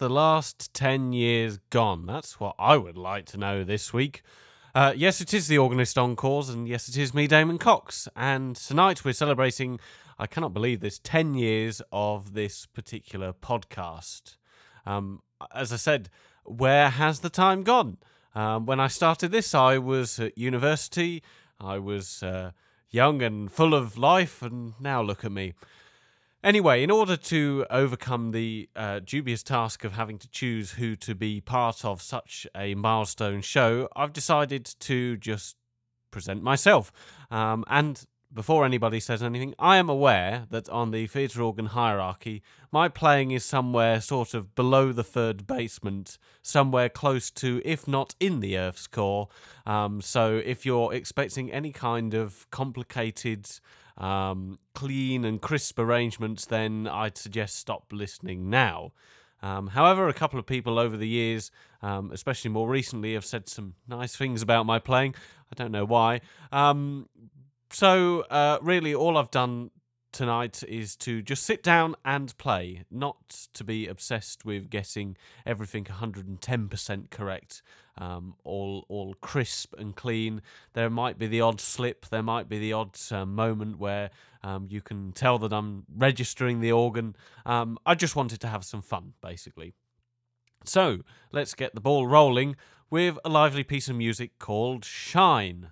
The last 10 years gone? That's what I would like to know this week. Uh, yes, it is the Organist on Encores, and yes, it is me, Damon Cox. And tonight we're celebrating, I cannot believe this, 10 years of this particular podcast. Um, as I said, where has the time gone? Um, when I started this, I was at university, I was uh, young and full of life, and now look at me. Anyway, in order to overcome the uh, dubious task of having to choose who to be part of such a milestone show, I've decided to just present myself. Um, and before anybody says anything, I am aware that on the theatre organ hierarchy, my playing is somewhere sort of below the third basement, somewhere close to, if not in the Earth's core. Um, so if you're expecting any kind of complicated um, clean and crisp arrangements, then I'd suggest stop listening now. Um, however, a couple of people over the years, um, especially more recently, have said some nice things about my playing. I don't know why. Um, so, uh, really, all I've done tonight is to just sit down and play, not to be obsessed with getting everything 110% correct, um, all all crisp and clean. There might be the odd slip, there might be the odd uh, moment where um, you can tell that I'm registering the organ. Um, I just wanted to have some fun, basically. So let's get the ball rolling with a lively piece of music called Shine.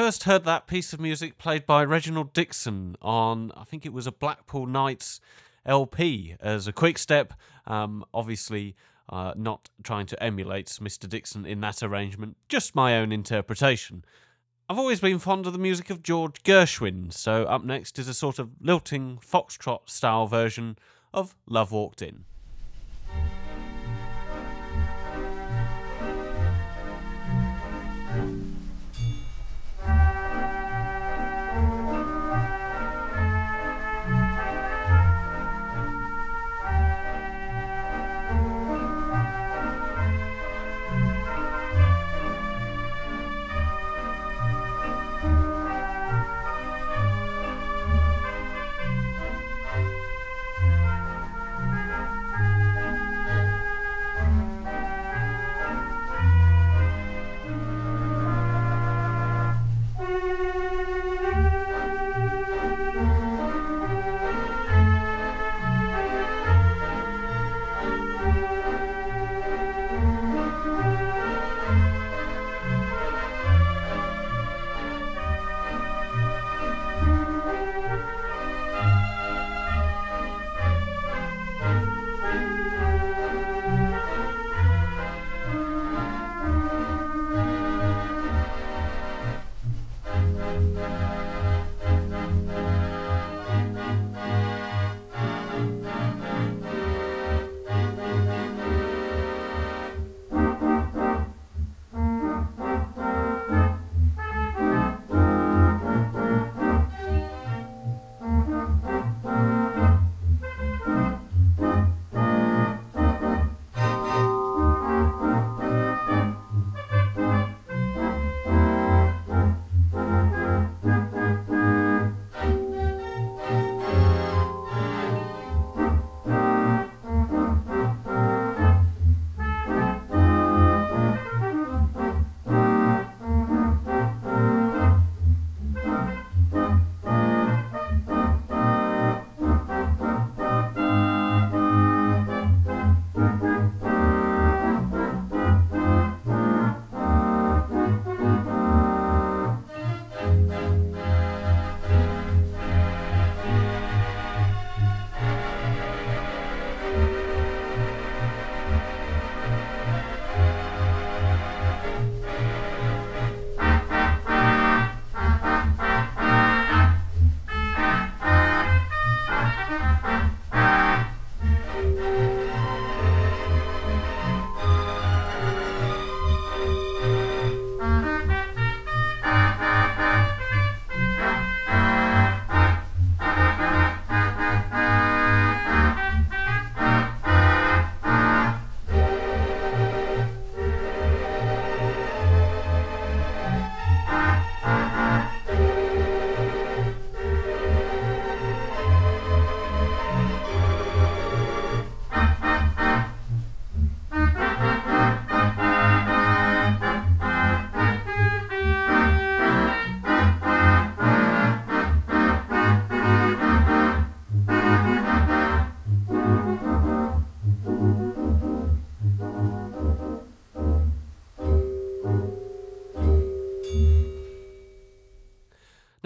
First heard that piece of music played by Reginald Dixon on, I think it was a Blackpool Nights LP as a quick step. Um, obviously, uh, not trying to emulate Mr. Dixon in that arrangement, just my own interpretation. I've always been fond of the music of George Gershwin, so up next is a sort of lilting foxtrot style version of Love Walked In.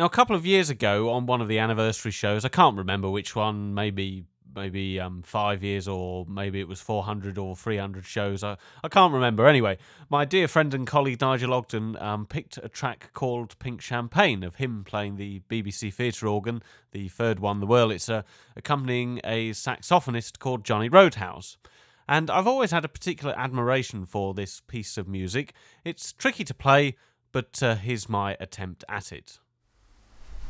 Now, a couple of years ago, on one of the anniversary shows, I can't remember which one, maybe maybe um, five years or maybe it was 400 or 300 shows. I, I can't remember. Anyway, my dear friend and colleague Nigel Ogden um, picked a track called Pink Champagne of him playing the BBC theatre organ, the third one, the Wurlitzer, accompanying a saxophonist called Johnny Roadhouse. And I've always had a particular admiration for this piece of music. It's tricky to play, but uh, here's my attempt at it.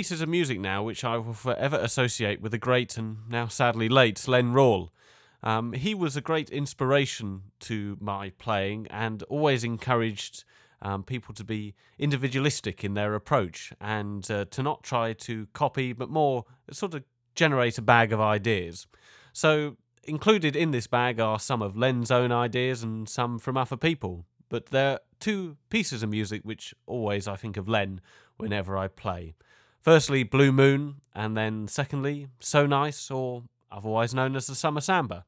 pieces of music now which I will forever associate with the great and now sadly late Len Rawle. Um, he was a great inspiration to my playing and always encouraged um, people to be individualistic in their approach and uh, to not try to copy, but more sort of generate a bag of ideas. So, included in this bag are some of Len's own ideas and some from other people. But there are two pieces of music which always I think of Len whenever I play. Firstly, Blue Moon, and then secondly, So Nice, or otherwise known as the Summer Samba.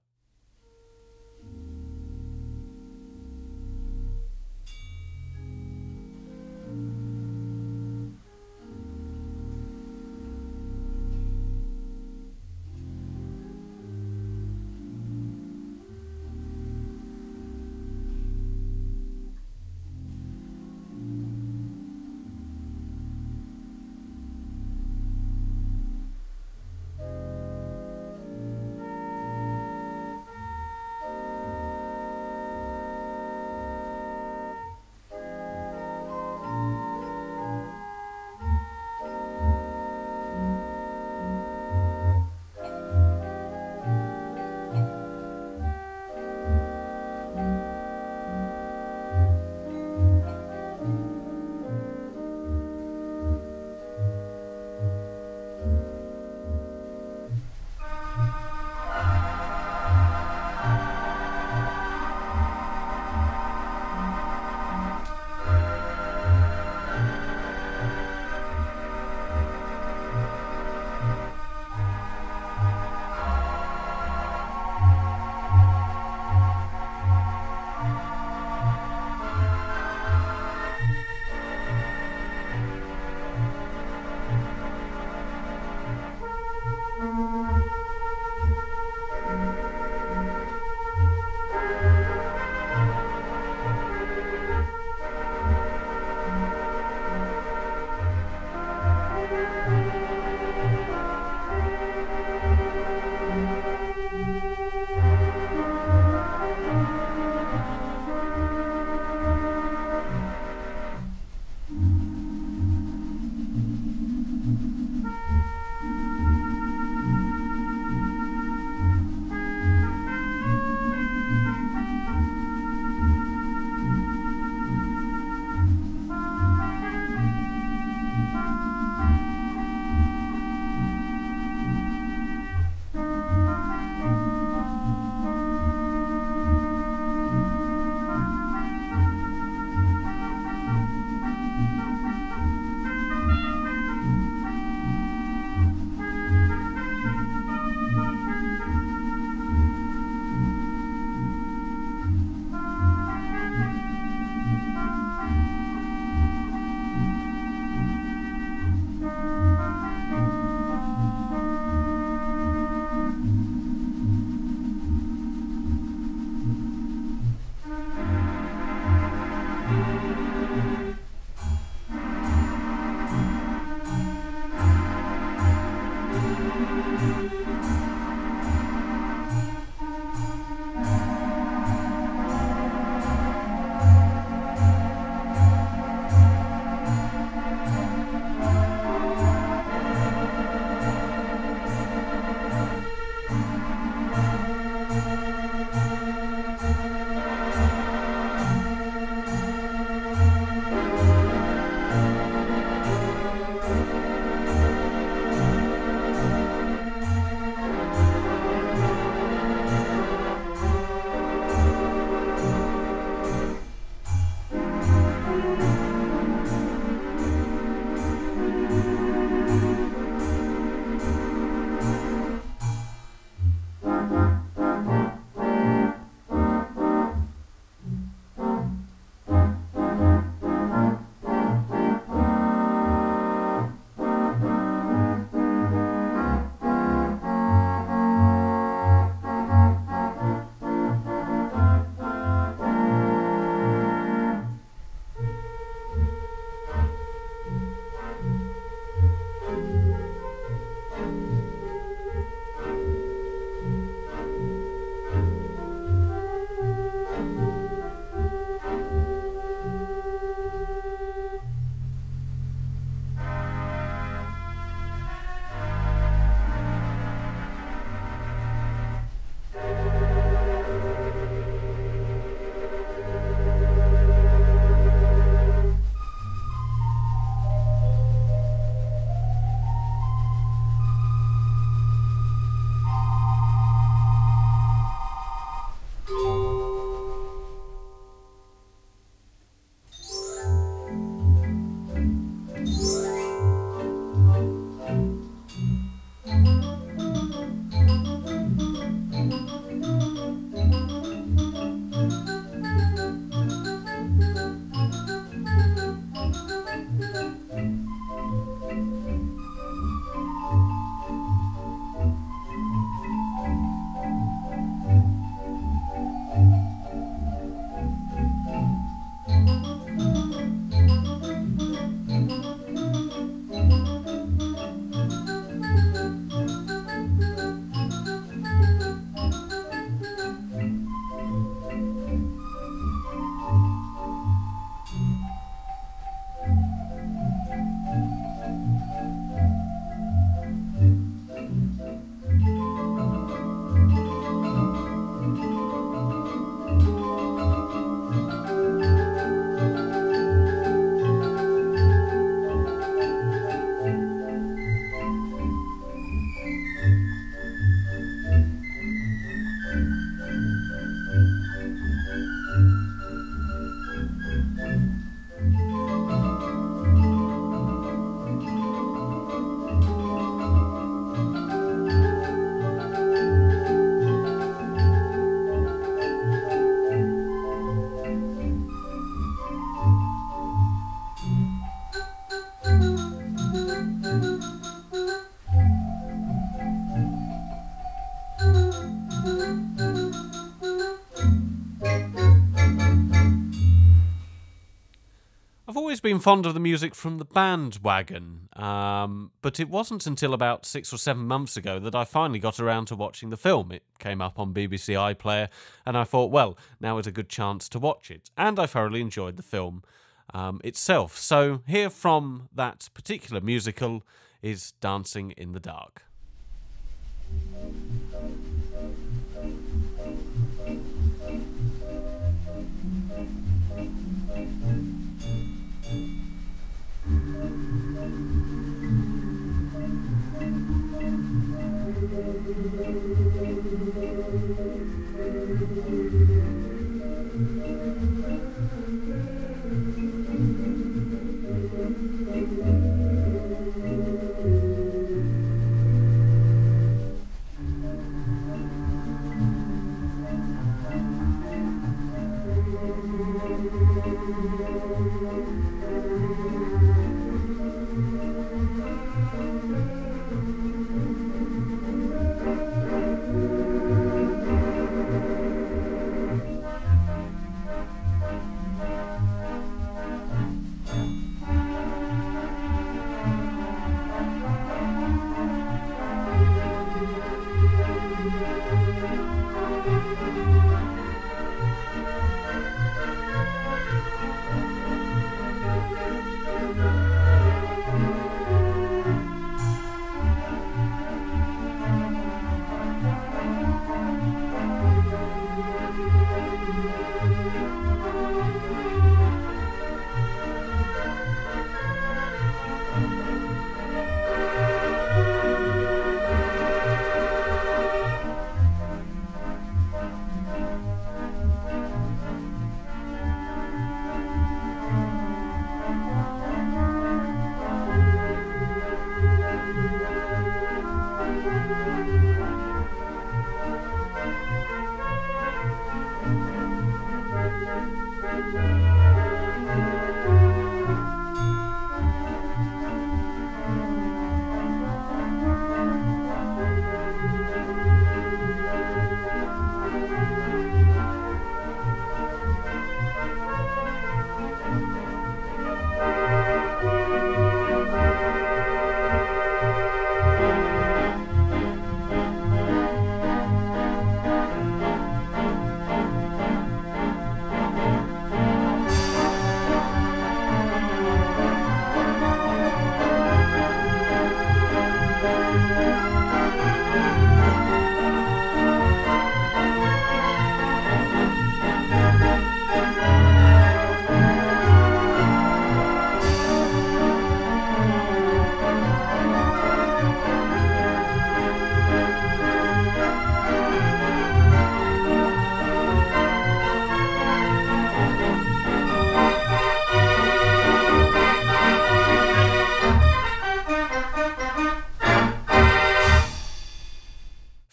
Been fond of the music from the Band Wagon, um, but it wasn't until about six or seven months ago that I finally got around to watching the film. It came up on BBC iPlayer, and I thought, well, now is a good chance to watch it. And I thoroughly enjoyed the film um, itself. So, here from that particular musical is Dancing in the Dark.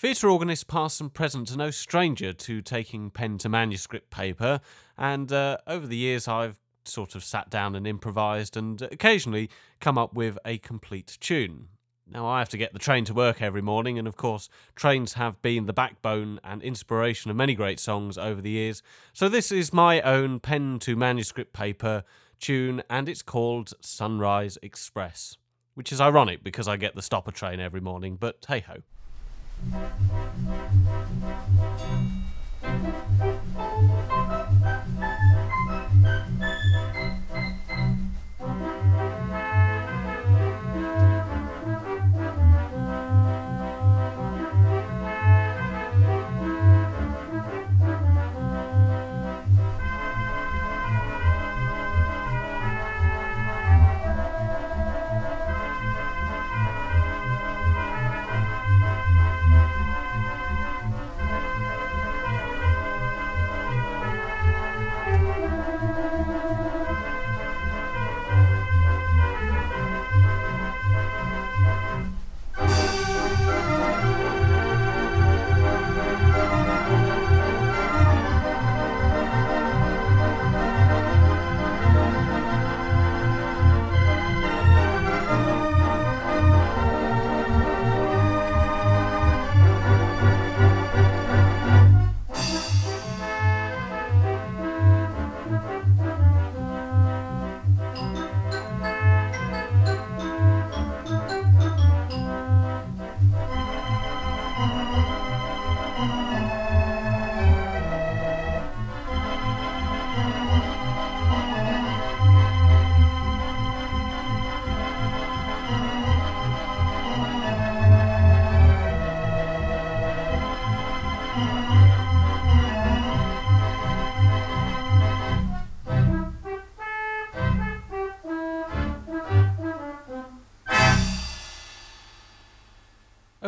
Theatre organist past and present are no stranger to taking pen to manuscript paper, and uh, over the years I've sort of sat down and improvised and occasionally come up with a complete tune. Now, I have to get the train to work every morning, and of course, trains have been the backbone and inspiration of many great songs over the years. So, this is my own pen to manuscript paper tune, and it's called Sunrise Express, which is ironic because I get the stopper train every morning, but hey ho. Thank you.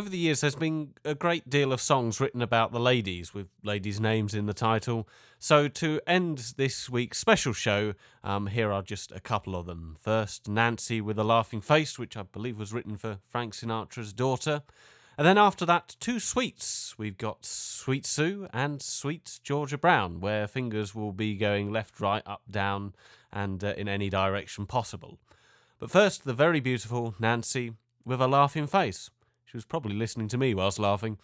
The years, there's been a great deal of songs written about the ladies, with ladies' names in the title. So, to end this week's special show, um, here are just a couple of them. First, Nancy with a Laughing Face, which I believe was written for Frank Sinatra's daughter. And then after that, two sweets. We've got Sweet Sue and Sweet Georgia Brown, where fingers will be going left, right, up, down, and uh, in any direction possible. But first, the very beautiful Nancy with a laughing face. She was probably listening to me whilst laughing.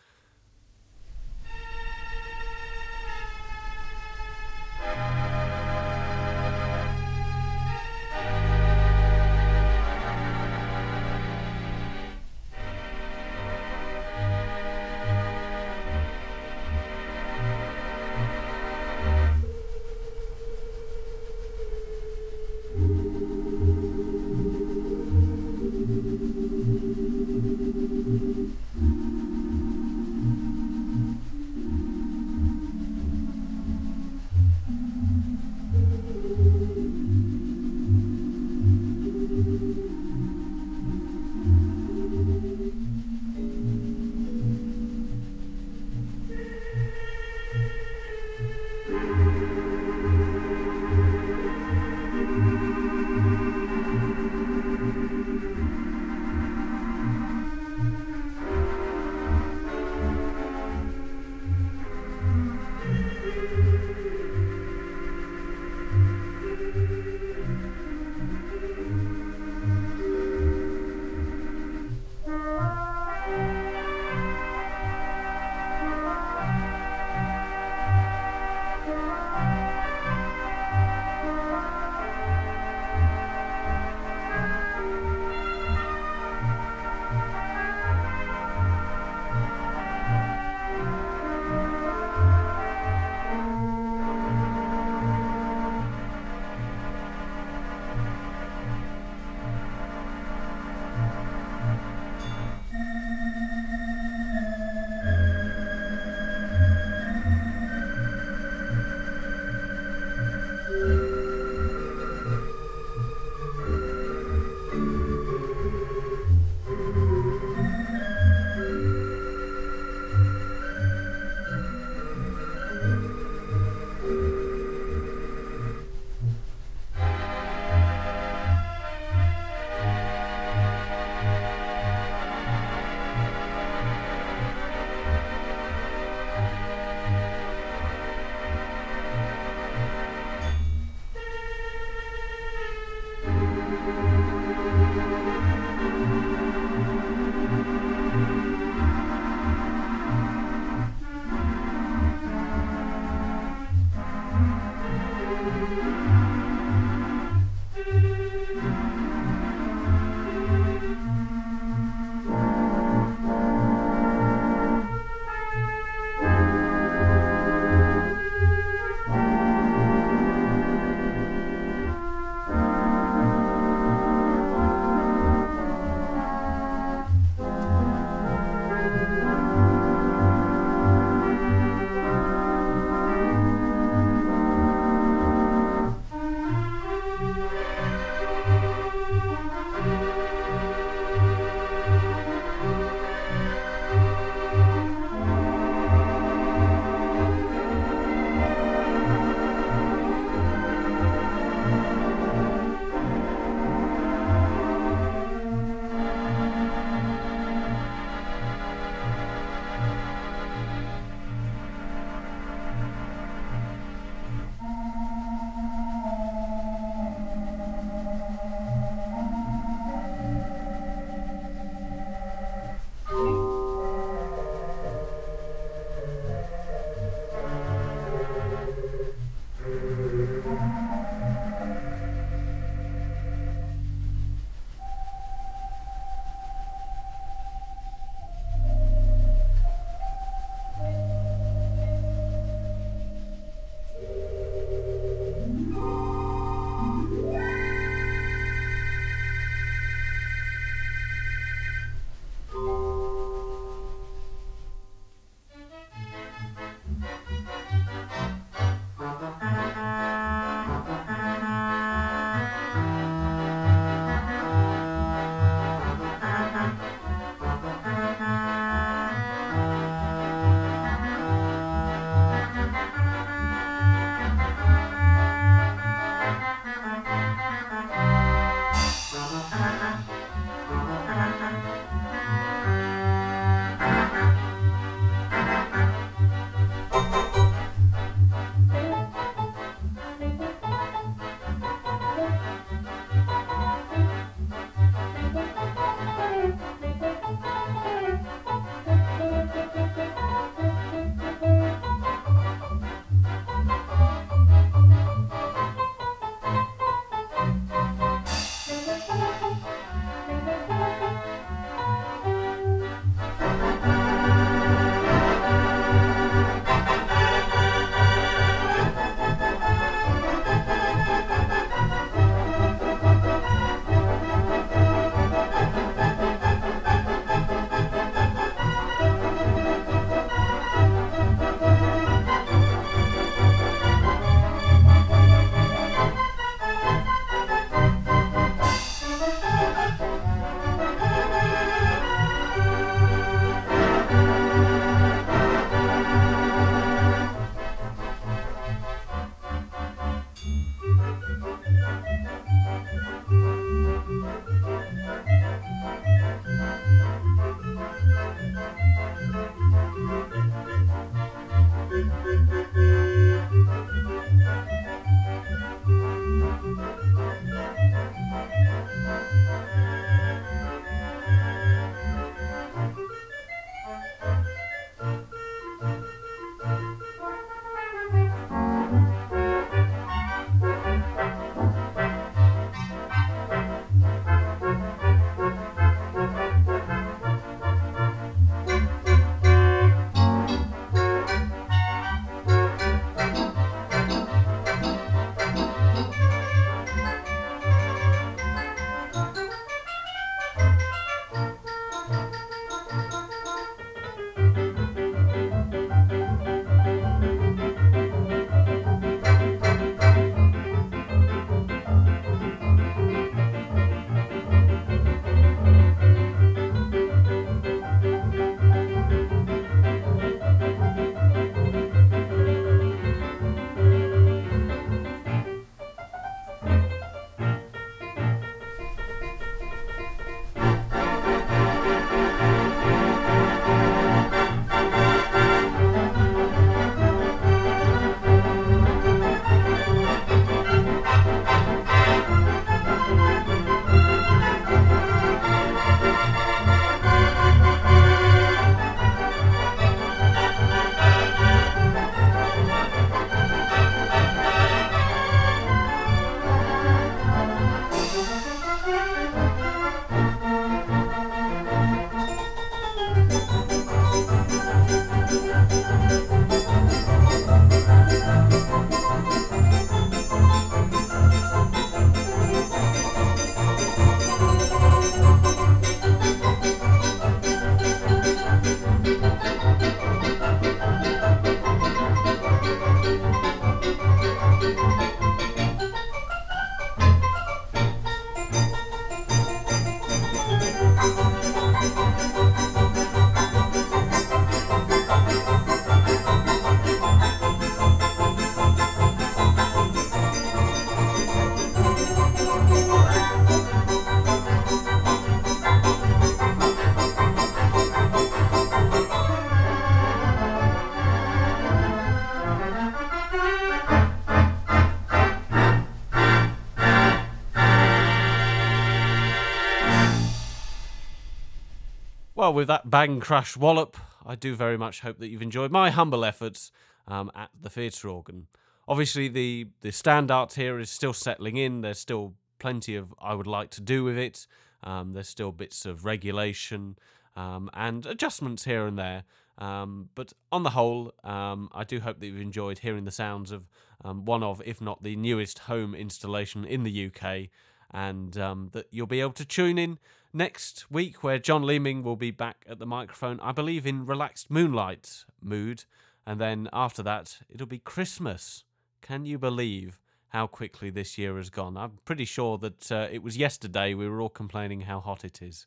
Well, with that bang crash wallop, I do very much hope that you've enjoyed my humble efforts um, at the theatre organ. Obviously, the the standard here is still settling in. There's still plenty of I would like to do with it. Um, there's still bits of regulation um, and adjustments here and there. Um, but on the whole, um, I do hope that you've enjoyed hearing the sounds of um, one of, if not the newest home installation in the UK, and that you'll be able to tune in next week where John Leeming will be back at the microphone, I believe in relaxed moonlight mood. And then after that, it'll be Christmas. Can you believe how quickly this year has gone? I'm pretty sure that uh, it was yesterday we were all complaining how hot it is.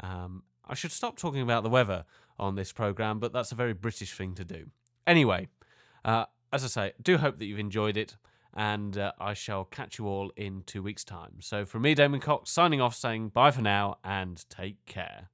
Um, I should stop talking about the weather on this program, but that's a very British thing to do. Anyway, uh, as I say, do hope that you've enjoyed it, and uh, I shall catch you all in two weeks' time. So, from me, Damon Cox, signing off, saying bye for now and take care.